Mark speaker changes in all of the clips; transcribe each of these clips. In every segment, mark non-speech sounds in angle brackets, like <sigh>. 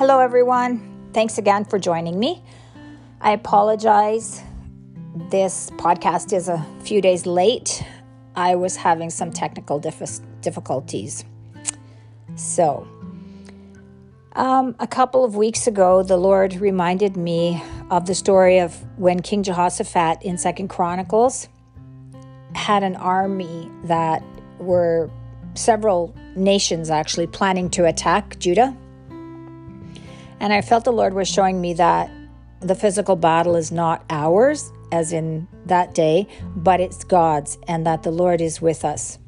Speaker 1: Hello, everyone. Thanks again for joining me. I apologize. This podcast is a few days late. I was having some technical difficulties. So, um, a couple of weeks ago, the Lord reminded me of the story of when King Jehoshaphat in Second Chronicles had an army that were several nations actually planning to attack Judah. And I felt the Lord was showing me that the physical battle is not ours, as in that day, but it's God's, and that the Lord is with us.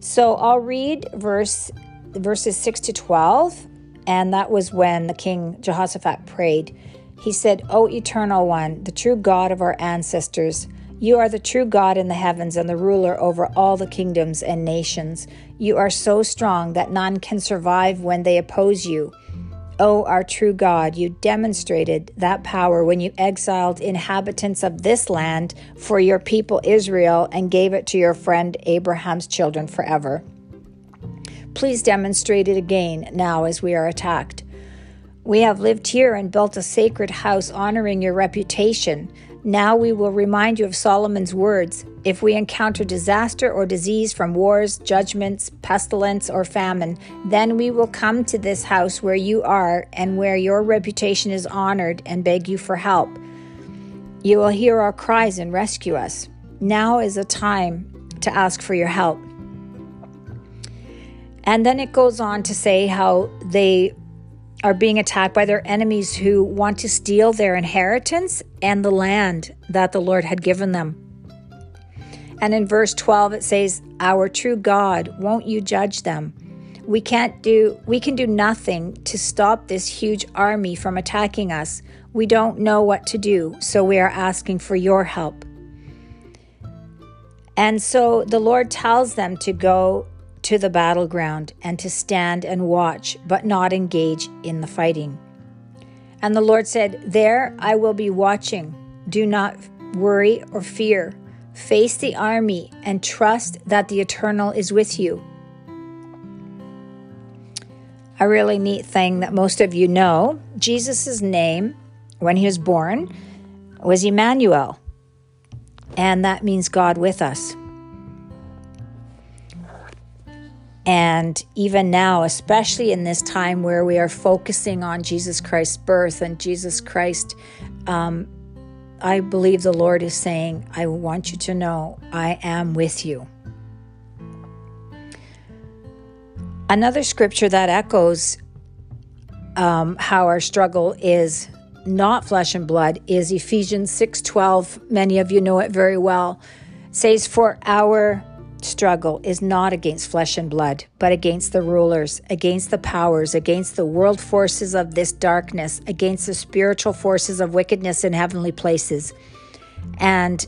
Speaker 1: So I'll read verse verses 6 to 12, and that was when the king Jehoshaphat prayed. He said, O eternal one, the true God of our ancestors, you are the true God in the heavens and the ruler over all the kingdoms and nations. You are so strong that none can survive when they oppose you. O our true God, you demonstrated that power when you exiled inhabitants of this land for your people Israel and gave it to your friend Abraham's children forever. Please demonstrate it again now as we are attacked. We have lived here and built a sacred house honoring your reputation. Now we will remind you of Solomon's words if we encounter disaster or disease from wars, judgments, pestilence, or famine, then we will come to this house where you are and where your reputation is honored and beg you for help. You will hear our cries and rescue us. Now is a time to ask for your help. And then it goes on to say how they are being attacked by their enemies who want to steal their inheritance and the land that the Lord had given them. And in verse 12 it says, "Our true God, won't you judge them?" We can't do we can do nothing to stop this huge army from attacking us. We don't know what to do, so we are asking for your help. And so the Lord tells them to go to the battleground and to stand and watch, but not engage in the fighting. And the Lord said, There I will be watching. Do not worry or fear. Face the army and trust that the Eternal is with you. A really neat thing that most of you know Jesus' name when he was born was Emmanuel, and that means God with us. And even now, especially in this time where we are focusing on Jesus Christ's birth and Jesus Christ, um, I believe the Lord is saying, I want you to know I am with you. Another scripture that echoes um, how our struggle is not flesh and blood is Ephesians 6:12. Many of you know it very well. It says for our struggle is not against flesh and blood, but against the rulers, against the powers, against the world forces of this darkness, against the spiritual forces of wickedness in heavenly places. And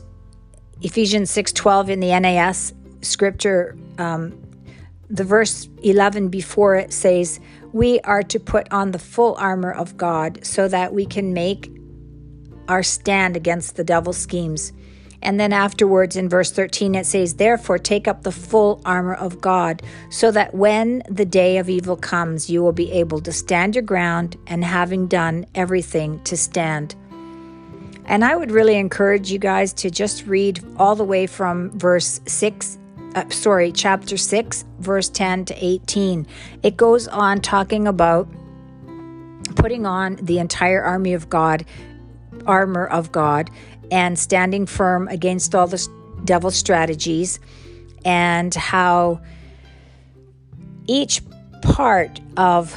Speaker 1: Ephesians 6:12 in the NAS scripture, um, the verse 11 before it says, "We are to put on the full armor of God so that we can make our stand against the devil's schemes." And then afterwards in verse 13, it says, Therefore, take up the full armor of God, so that when the day of evil comes, you will be able to stand your ground, and having done everything, to stand. And I would really encourage you guys to just read all the way from verse 6 uh, sorry, chapter 6, verse 10 to 18. It goes on talking about putting on the entire army of God, armor of God, and standing firm against all the devil's strategies, and how each part of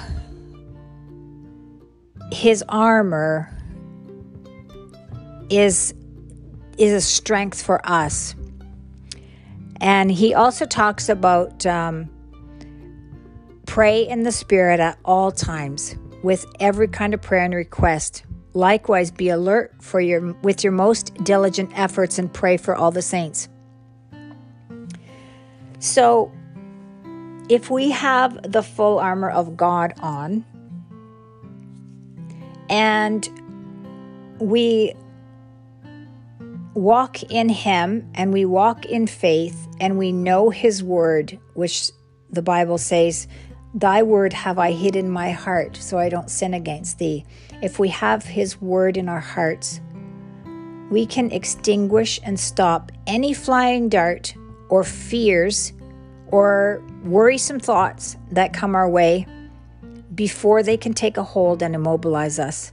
Speaker 1: his armor is is a strength for us. And he also talks about um, pray in the spirit at all times with every kind of prayer and request. Likewise, be alert for your with your most diligent efforts and pray for all the saints. So, if we have the full armor of God on and we walk in Him and we walk in faith and we know His word, which the Bible says Thy word have I hid in my heart so I don't sin against thee. If we have his word in our hearts, we can extinguish and stop any flying dart or fears or worrisome thoughts that come our way before they can take a hold and immobilize us.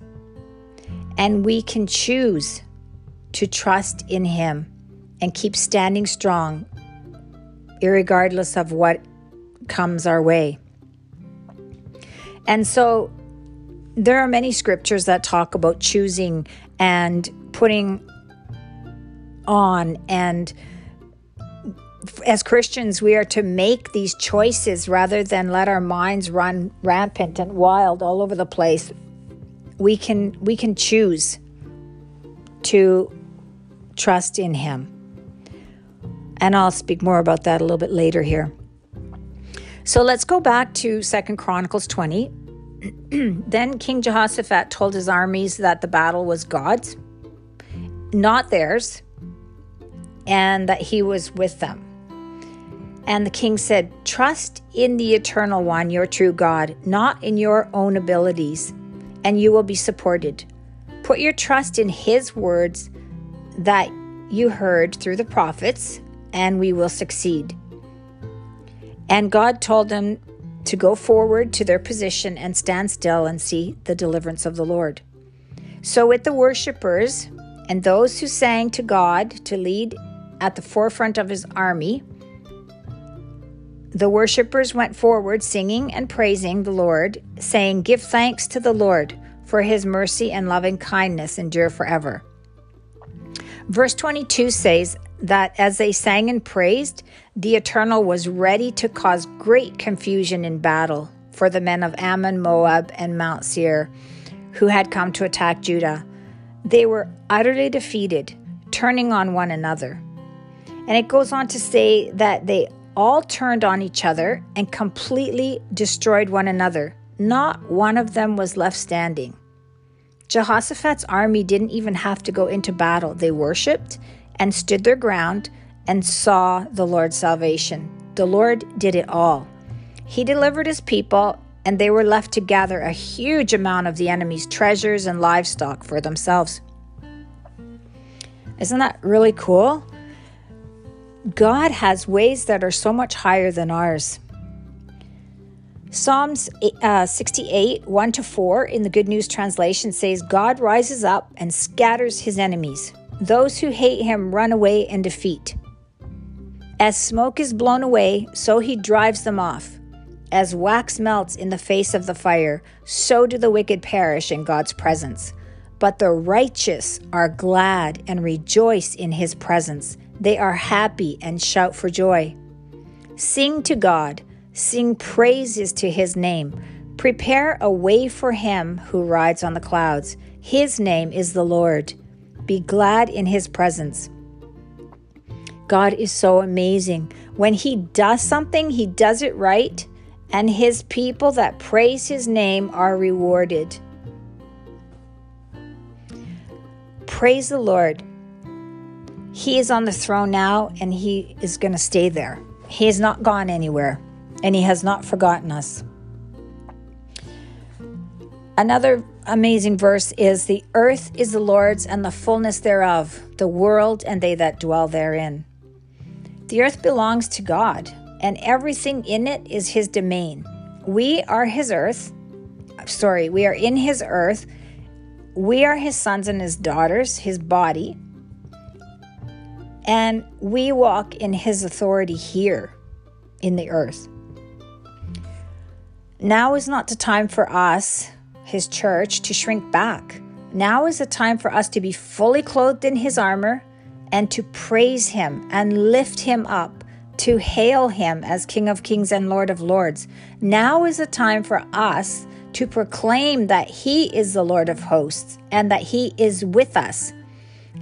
Speaker 1: And we can choose to trust in Him and keep standing strong, regardless of what comes our way. And so there are many scriptures that talk about choosing and putting on and as Christians, we are to make these choices rather than let our minds run rampant and wild all over the place. We can we can choose to trust in him. And I'll speak more about that a little bit later here. So let's go back to Second Chronicles 20. <clears throat> then King Jehoshaphat told his armies that the battle was God's, not theirs, and that he was with them. And the king said, Trust in the eternal one, your true God, not in your own abilities, and you will be supported. Put your trust in his words that you heard through the prophets, and we will succeed. And God told them to go forward to their position and stand still and see the deliverance of the Lord. So, with the worshippers and those who sang to God to lead at the forefront of his army, the worshippers went forward singing and praising the Lord, saying, Give thanks to the Lord, for his mercy and loving kindness endure forever. Verse 22 says that as they sang and praised, the Eternal was ready to cause great confusion in battle for the men of Ammon, Moab, and Mount Seir who had come to attack Judah. They were utterly defeated, turning on one another. And it goes on to say that they all turned on each other and completely destroyed one another. Not one of them was left standing. Jehoshaphat's army didn't even have to go into battle. They worshiped and stood their ground and saw the Lord's salvation. The Lord did it all. He delivered his people, and they were left to gather a huge amount of the enemy's treasures and livestock for themselves. Isn't that really cool? God has ways that are so much higher than ours. Psalms uh, 68, 1 to 4 in the Good News Translation says, God rises up and scatters his enemies. Those who hate him run away in defeat. As smoke is blown away, so he drives them off. As wax melts in the face of the fire, so do the wicked perish in God's presence. But the righteous are glad and rejoice in his presence. They are happy and shout for joy. Sing to God, sing praises to his name. Prepare a way for him who rides on the clouds. His name is the Lord. Be glad in his presence. God is so amazing. When he does something, he does it right, and his people that praise his name are rewarded. Praise the Lord. He is on the throne now and he is going to stay there. He has not gone anywhere and he has not forgotten us. Another amazing verse is The earth is the Lord's and the fullness thereof, the world and they that dwell therein. The earth belongs to God, and everything in it is his domain. We are his earth. Sorry, we are in his earth. We are his sons and his daughters, his body. And we walk in His authority here in the earth. Now is not the time for us, His church, to shrink back. Now is the time for us to be fully clothed in His armor and to praise Him and lift Him up, to hail Him as King of Kings and Lord of Lords. Now is the time for us to proclaim that He is the Lord of hosts and that He is with us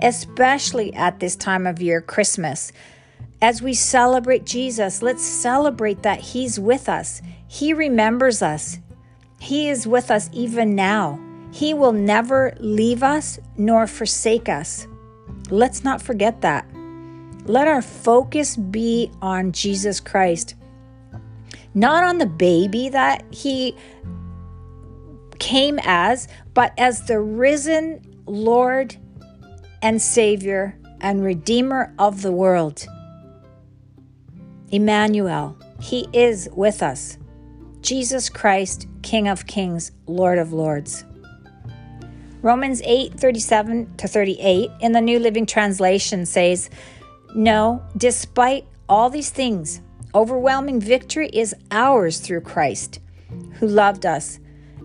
Speaker 1: especially at this time of year, Christmas. As we celebrate Jesus, let's celebrate that He's with us. He remembers us. He is with us even now. He will never leave us nor forsake us. Let's not forget that. Let our focus be on Jesus Christ. not on the baby that he came as, but as the risen Lord and Savior and Redeemer of the world. Emmanuel, He is with us. Jesus Christ, King of Kings, Lord of Lords. Romans 8 37 to 38 in the New Living Translation says, No, despite all these things, overwhelming victory is ours through Christ, who loved us.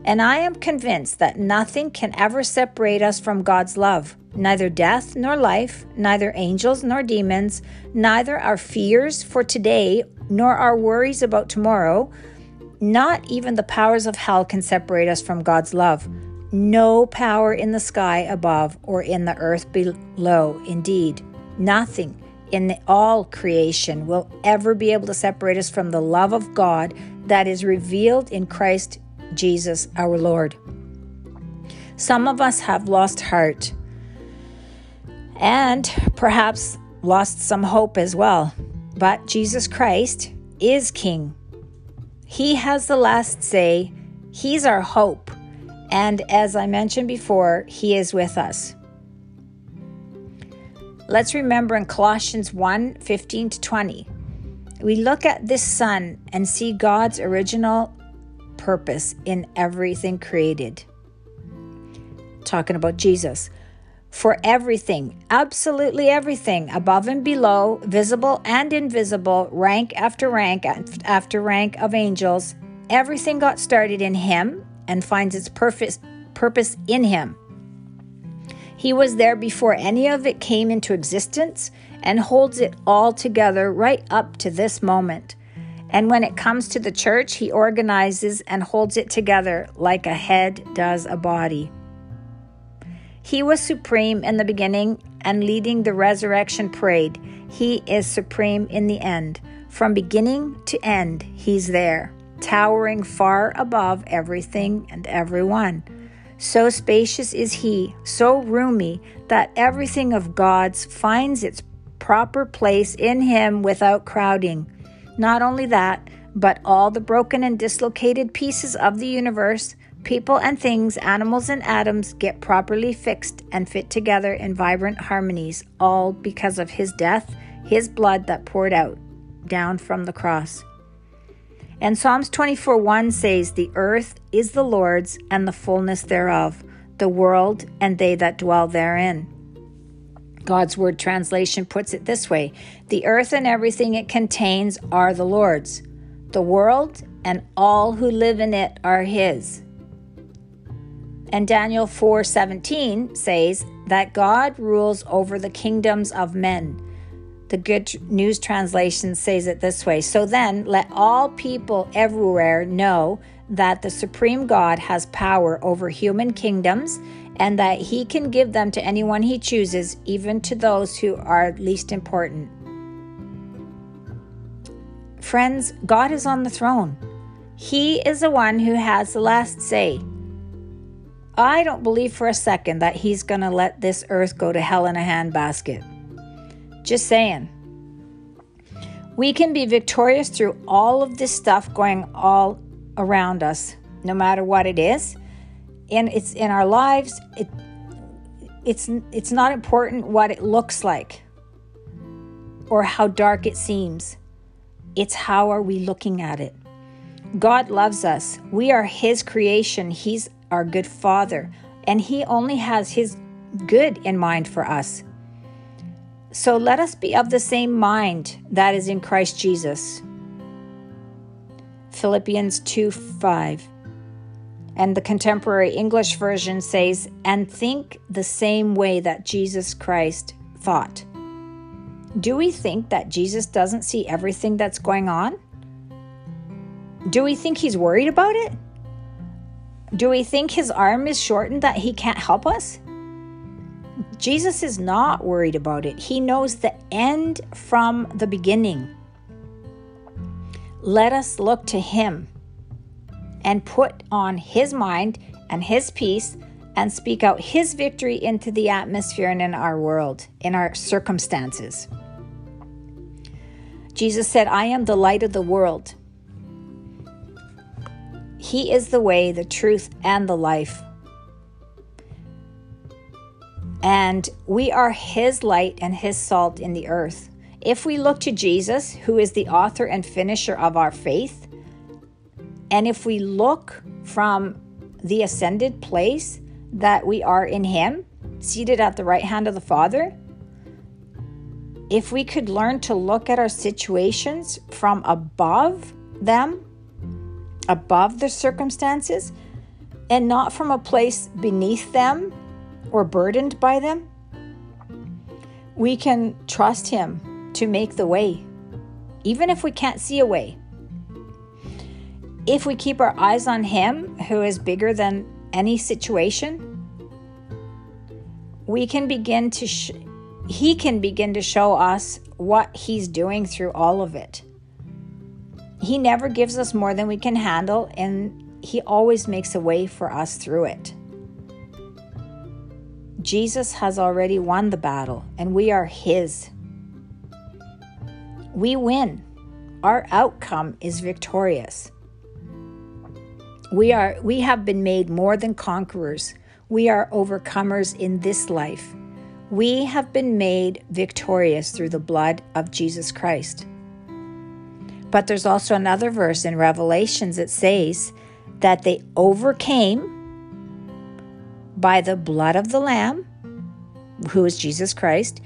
Speaker 1: And I am convinced that nothing can ever separate us from God's love neither death nor life, neither angels nor demons, neither our fears for today nor our worries about tomorrow. Not even the powers of hell can separate us from God's love. No power in the sky above or in the earth below. Indeed, nothing in all creation will ever be able to separate us from the love of God that is revealed in Christ Jesus our Lord. Some of us have lost heart and perhaps lost some hope as well. But Jesus Christ is King. He has the last say. He's our hope. And as I mentioned before, He is with us. Let's remember in Colossians 1 15 to 20, we look at this Son and see God's original purpose in everything created. Talking about Jesus. For everything, absolutely everything, above and below, visible and invisible, rank after rank after rank of angels, everything got started in Him and finds its purpose, purpose in Him. He was there before any of it came into existence and holds it all together right up to this moment. And when it comes to the church, he organizes and holds it together like a head does a body. He was supreme in the beginning and leading the resurrection parade. He is supreme in the end. From beginning to end, he's there, towering far above everything and everyone. So spacious is he, so roomy, that everything of God's finds its proper place in him without crowding. Not only that, but all the broken and dislocated pieces of the universe, people and things, animals and atoms, get properly fixed and fit together in vibrant harmonies, all because of his death, his blood that poured out down from the cross. And Psalms 24 1 says, The earth is the Lord's and the fullness thereof, the world and they that dwell therein. God's Word translation puts it this way The earth and everything it contains are the Lord's. The world and all who live in it are His. And Daniel 4:17 says that God rules over the kingdoms of men. The Good News Translation says it this way So then, let all people everywhere know that the supreme God has power over human kingdoms and that he can give them to anyone he chooses, even to those who are least important. Friends, God is on the throne. He is the one who has the last say. I don't believe for a second that he's going to let this earth go to hell in a handbasket. Just saying. We can be victorious through all of this stuff going all around us, no matter what it is. And it's in our lives. It it's it's not important what it looks like or how dark it seems. It's how are we looking at it? God loves us. We are his creation. He's our good father and he only has his good in mind for us so let us be of the same mind that is in christ jesus philippians 2 5 and the contemporary English version says, and think the same way that Jesus Christ thought. Do we think that Jesus doesn't see everything that's going on? Do we think he's worried about it? Do we think his arm is shortened that he can't help us? Jesus is not worried about it. He knows the end from the beginning. Let us look to him and put on his mind and his peace and speak out his victory into the atmosphere and in our world, in our circumstances. Jesus said, I am the light of the world. He is the way, the truth, and the life. And we are His light and His salt in the earth. If we look to Jesus, who is the author and finisher of our faith, and if we look from the ascended place that we are in Him, seated at the right hand of the Father, if we could learn to look at our situations from above them, above the circumstances, and not from a place beneath them or burdened by them, we can trust Him to make the way, even if we can't see a way. If we keep our eyes on Him, who is bigger than any situation, we can begin to, sh- He can begin to show us what He's doing through all of it. He never gives us more than we can handle, and He always makes a way for us through it. Jesus has already won the battle, and we are His. We win. Our outcome is victorious. We are we have been made more than conquerors. We are overcomers in this life. We have been made victorious through the blood of Jesus Christ. But there's also another verse in Revelations that says that they overcame by the blood of the Lamb, who is Jesus Christ.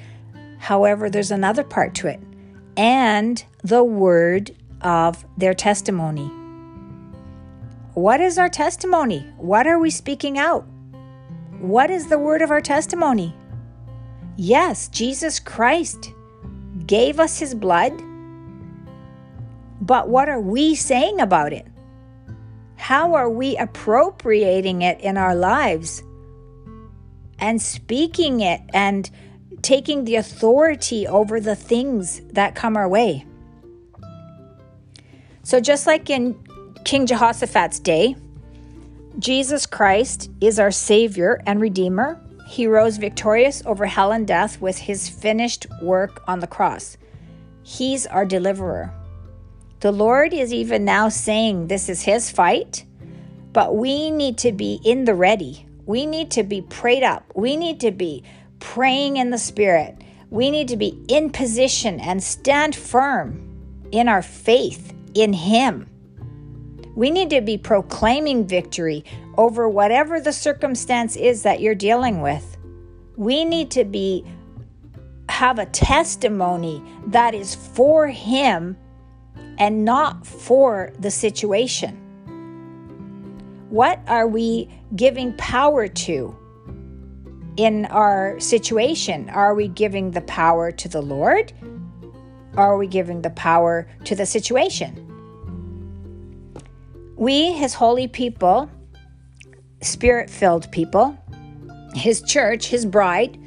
Speaker 1: However, there's another part to it, and the word of their testimony. What is our testimony? What are we speaking out? What is the word of our testimony? Yes, Jesus Christ gave us his blood. But what are we saying about it? How are we appropriating it in our lives and speaking it and taking the authority over the things that come our way? So, just like in King Jehoshaphat's day, Jesus Christ is our Savior and Redeemer. He rose victorious over hell and death with his finished work on the cross. He's our deliverer. The Lord is even now saying this is his fight, but we need to be in the ready. We need to be prayed up. We need to be praying in the Spirit. We need to be in position and stand firm in our faith in Him. We need to be proclaiming victory over whatever the circumstance is that you're dealing with. We need to be have a testimony that is for him and not for the situation. What are we giving power to in our situation? Are we giving the power to the Lord? Are we giving the power to the situation? We, his holy people, spirit filled people, his church, his bride,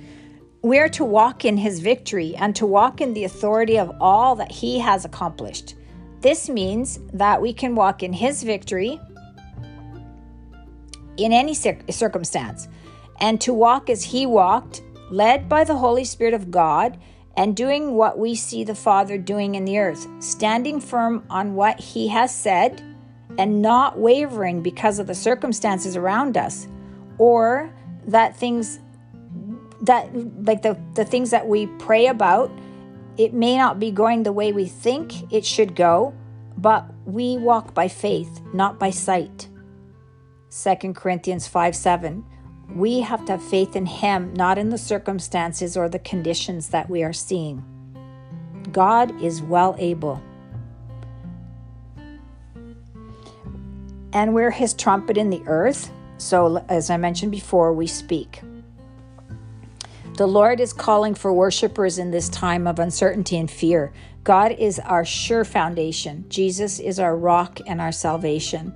Speaker 1: we are to walk in his victory and to walk in the authority of all that he has accomplished. This means that we can walk in his victory in any circumstance. And to walk as he walked, led by the Holy Spirit of God and doing what we see the Father doing in the earth, standing firm on what he has said and not wavering because of the circumstances around us or that things that like the, the things that we pray about it may not be going the way we think it should go but we walk by faith not by sight 2 corinthians 5 7 we have to have faith in him not in the circumstances or the conditions that we are seeing god is well able and we're his trumpet in the earth. So, as I mentioned before, we speak. The Lord is calling for worshipers in this time of uncertainty and fear. God is our sure foundation. Jesus is our rock and our salvation.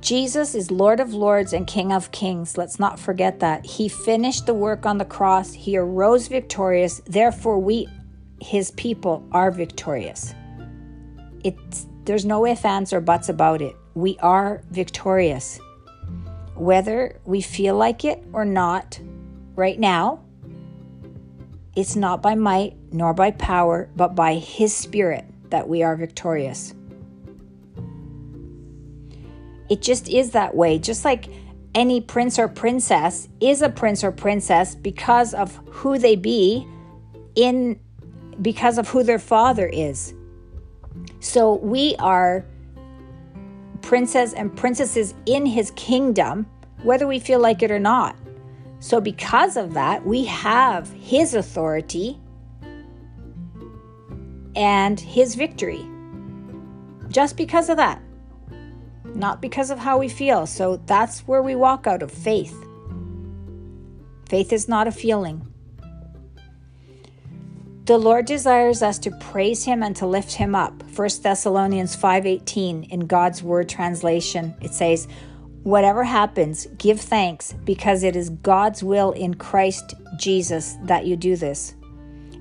Speaker 1: Jesus is Lord of Lords and King of Kings. Let's not forget that. He finished the work on the cross, He arose victorious. Therefore, we, His people, are victorious. It's, there's no ifs, ands, or buts about it we are victorious. Whether we feel like it or not right now, it's not by might nor by power, but by His Spirit that we are victorious. It just is that way. Just like any prince or princess is a prince or princess because of who they be in because of who their father is. So we are princes and princesses in his kingdom, whether we feel like it or not. So, because of that, we have his authority and his victory. Just because of that, not because of how we feel. So, that's where we walk out of faith. Faith is not a feeling. The Lord desires us to praise him and to lift him up. 1 Thessalonians 5:18 in God's Word translation it says, "Whatever happens, give thanks because it is God's will in Christ Jesus that you do this."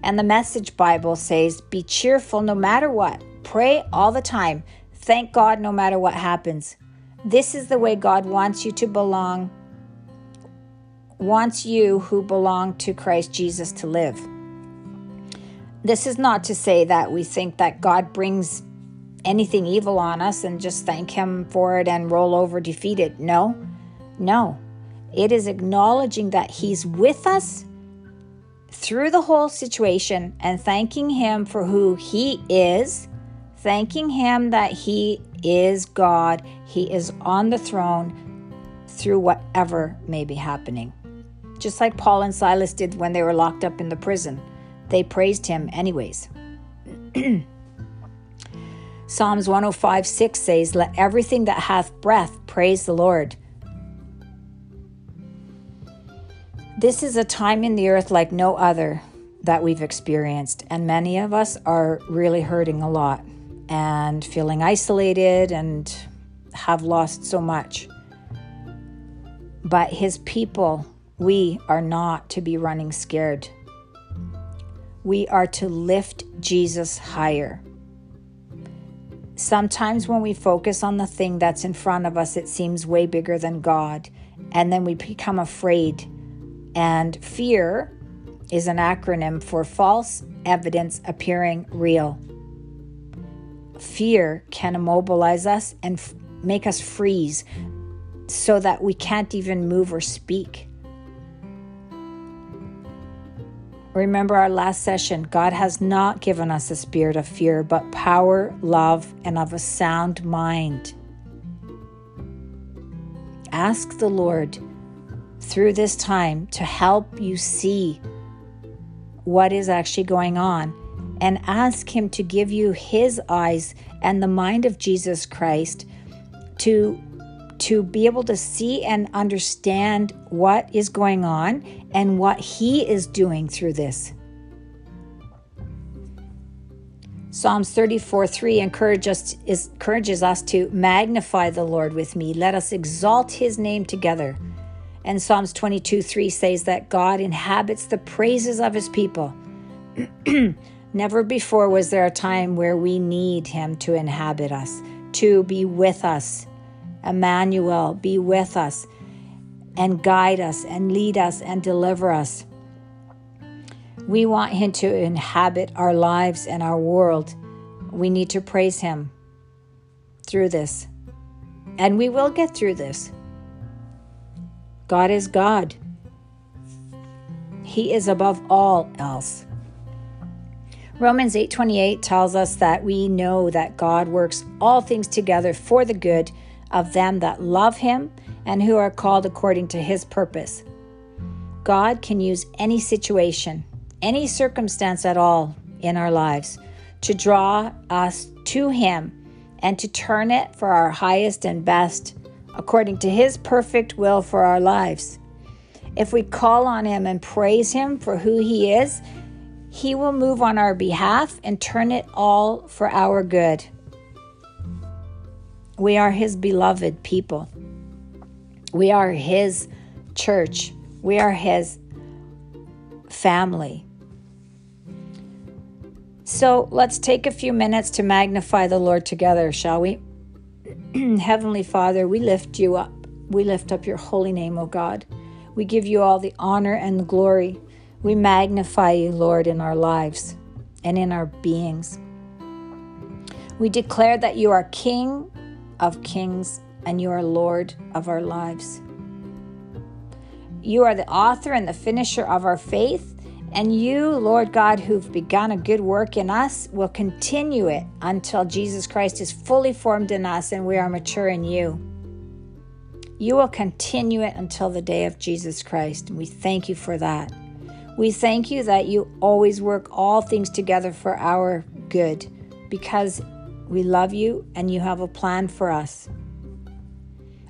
Speaker 1: And the Message Bible says, "Be cheerful no matter what. Pray all the time. Thank God no matter what happens." This is the way God wants you to belong wants you who belong to Christ Jesus to live. This is not to say that we think that God brings anything evil on us and just thank Him for it and roll over defeated. No, no. It is acknowledging that He's with us through the whole situation and thanking Him for who He is, thanking Him that He is God, He is on the throne through whatever may be happening. Just like Paul and Silas did when they were locked up in the prison they praised him anyways. <clears throat> Psalms 105 6 says, Let everything that hath breath praise the Lord. This is a time in the earth like no other that we've experienced, and many of us are really hurting a lot and feeling isolated and have lost so much. But his people, we are not to be running scared we are to lift Jesus higher. Sometimes when we focus on the thing that's in front of us, it seems way bigger than God, and then we become afraid. And fear is an acronym for false evidence appearing real. Fear can immobilize us and f- make us freeze so that we can't even move or speak. Remember our last session God has not given us a spirit of fear, but power, love, and of a sound mind. Ask the Lord through this time to help you see what is actually going on and ask Him to give you His eyes and the mind of Jesus Christ to to be able to see and understand what is going on and what He is doing through this. Psalms 34 3 encourage us, is, encourages us to magnify the Lord with me. Let us exalt His name together. And Psalms 22 3 says that God inhabits the praises of His people. <clears throat> Never before was there a time where we need Him to inhabit us, to be with us, Emmanuel, be with us and guide us and lead us and deliver us. We want Him to inhabit our lives and our world. We need to praise Him through this. And we will get through this. God is God, He is above all else. Romans 8:28 tells us that we know that God works all things together for the good of them that love him and who are called according to his purpose. God can use any situation, any circumstance at all in our lives to draw us to him and to turn it for our highest and best according to his perfect will for our lives. If we call on him and praise him for who he is, he will move on our behalf and turn it all for our good. We are His beloved people. We are His church. We are His family. So let's take a few minutes to magnify the Lord together, shall we? <clears throat> Heavenly Father, we lift you up. We lift up your holy name, O God. We give you all the honor and the glory. We magnify you, Lord, in our lives and in our beings. We declare that you are King of kings and you are Lord of our lives. You are the author and the finisher of our faith, and you, Lord God, who've begun a good work in us, will continue it until Jesus Christ is fully formed in us and we are mature in you. You will continue it until the day of Jesus Christ, and we thank you for that. We thank you that you always work all things together for our good because we love you and you have a plan for us.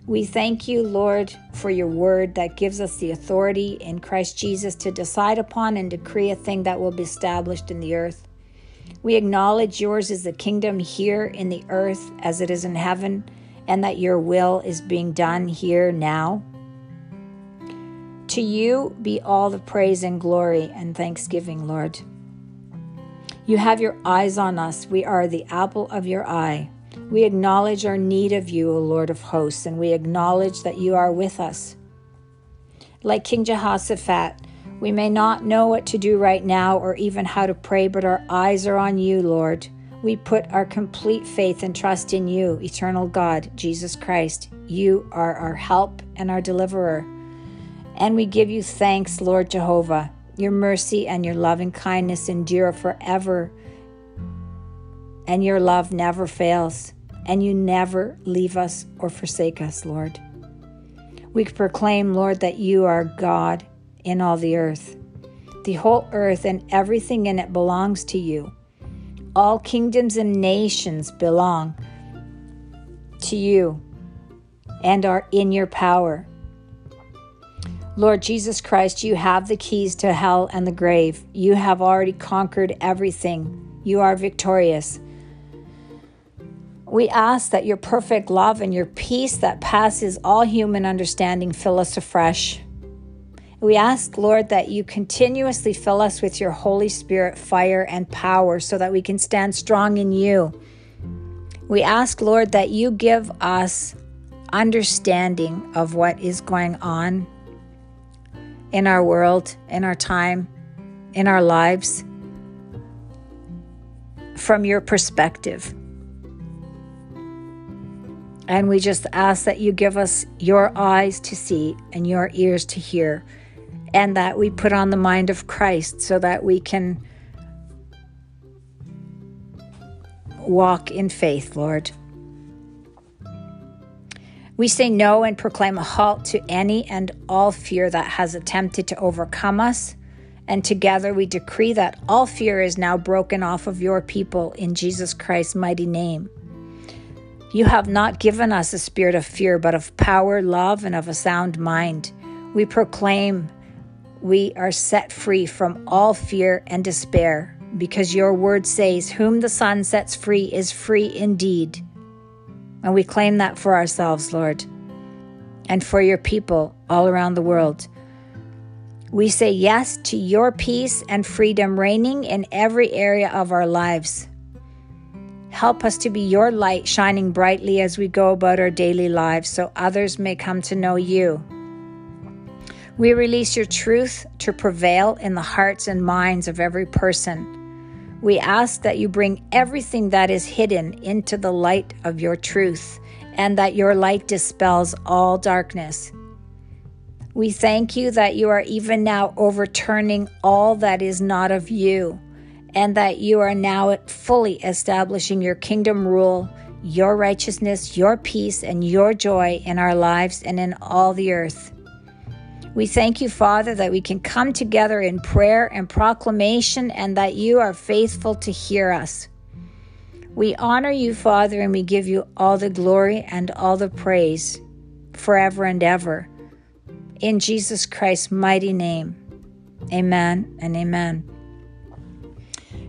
Speaker 1: We thank you, Lord, for your word that gives us the authority in Christ Jesus to decide upon and decree a thing that will be established in the earth. We acknowledge yours is the kingdom here in the earth as it is in heaven, and that your will is being done here now. To you be all the praise and glory and thanksgiving, Lord. You have your eyes on us. We are the apple of your eye. We acknowledge our need of you, O Lord of hosts, and we acknowledge that you are with us. Like King Jehoshaphat, we may not know what to do right now or even how to pray, but our eyes are on you, Lord. We put our complete faith and trust in you, eternal God, Jesus Christ. You are our help and our deliverer. And we give you thanks, Lord Jehovah. Your mercy and your loving kindness endure forever, and your love never fails, and you never leave us or forsake us, Lord. We proclaim, Lord, that you are God in all the earth. The whole earth and everything in it belongs to you. All kingdoms and nations belong to you and are in your power. Lord Jesus Christ, you have the keys to hell and the grave. You have already conquered everything. You are victorious. We ask that your perfect love and your peace that passes all human understanding fill us afresh. We ask, Lord, that you continuously fill us with your Holy Spirit fire and power so that we can stand strong in you. We ask, Lord, that you give us understanding of what is going on in our world, in our time, in our lives from your perspective. And we just ask that you give us your eyes to see and your ears to hear, and that we put on the mind of Christ so that we can walk in faith, Lord. We say no and proclaim a halt to any and all fear that has attempted to overcome us. And together we decree that all fear is now broken off of your people in Jesus Christ's mighty name. You have not given us a spirit of fear, but of power, love, and of a sound mind. We proclaim we are set free from all fear and despair, because your word says, Whom the Son sets free is free indeed. And we claim that for ourselves, Lord, and for your people all around the world. We say yes to your peace and freedom reigning in every area of our lives. Help us to be your light shining brightly as we go about our daily lives so others may come to know you. We release your truth to prevail in the hearts and minds of every person we ask that you bring everything that is hidden into the light of your truth and that your light dispels all darkness. We thank you that you are even now overturning all that is not of you and that you are now fully establishing your kingdom rule, your righteousness, your peace, and your joy in our lives and in all the earth. We thank you, Father, that we can come together in prayer and proclamation and that you are faithful to hear us. We honor you, Father, and we give you all the glory and all the praise forever and ever. In Jesus Christ's mighty name, amen and amen.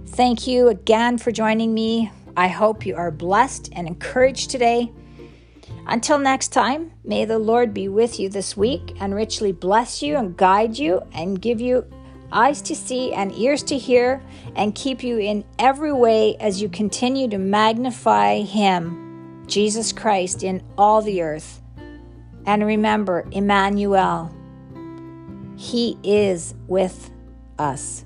Speaker 1: Thank you again for joining me. I hope you are blessed and encouraged today. Until next time, may the Lord be with you this week and richly bless you and guide you and give you eyes to see and ears to hear and keep you in every way as you continue to magnify Him, Jesus Christ, in all the earth. And remember, Emmanuel, He is with us.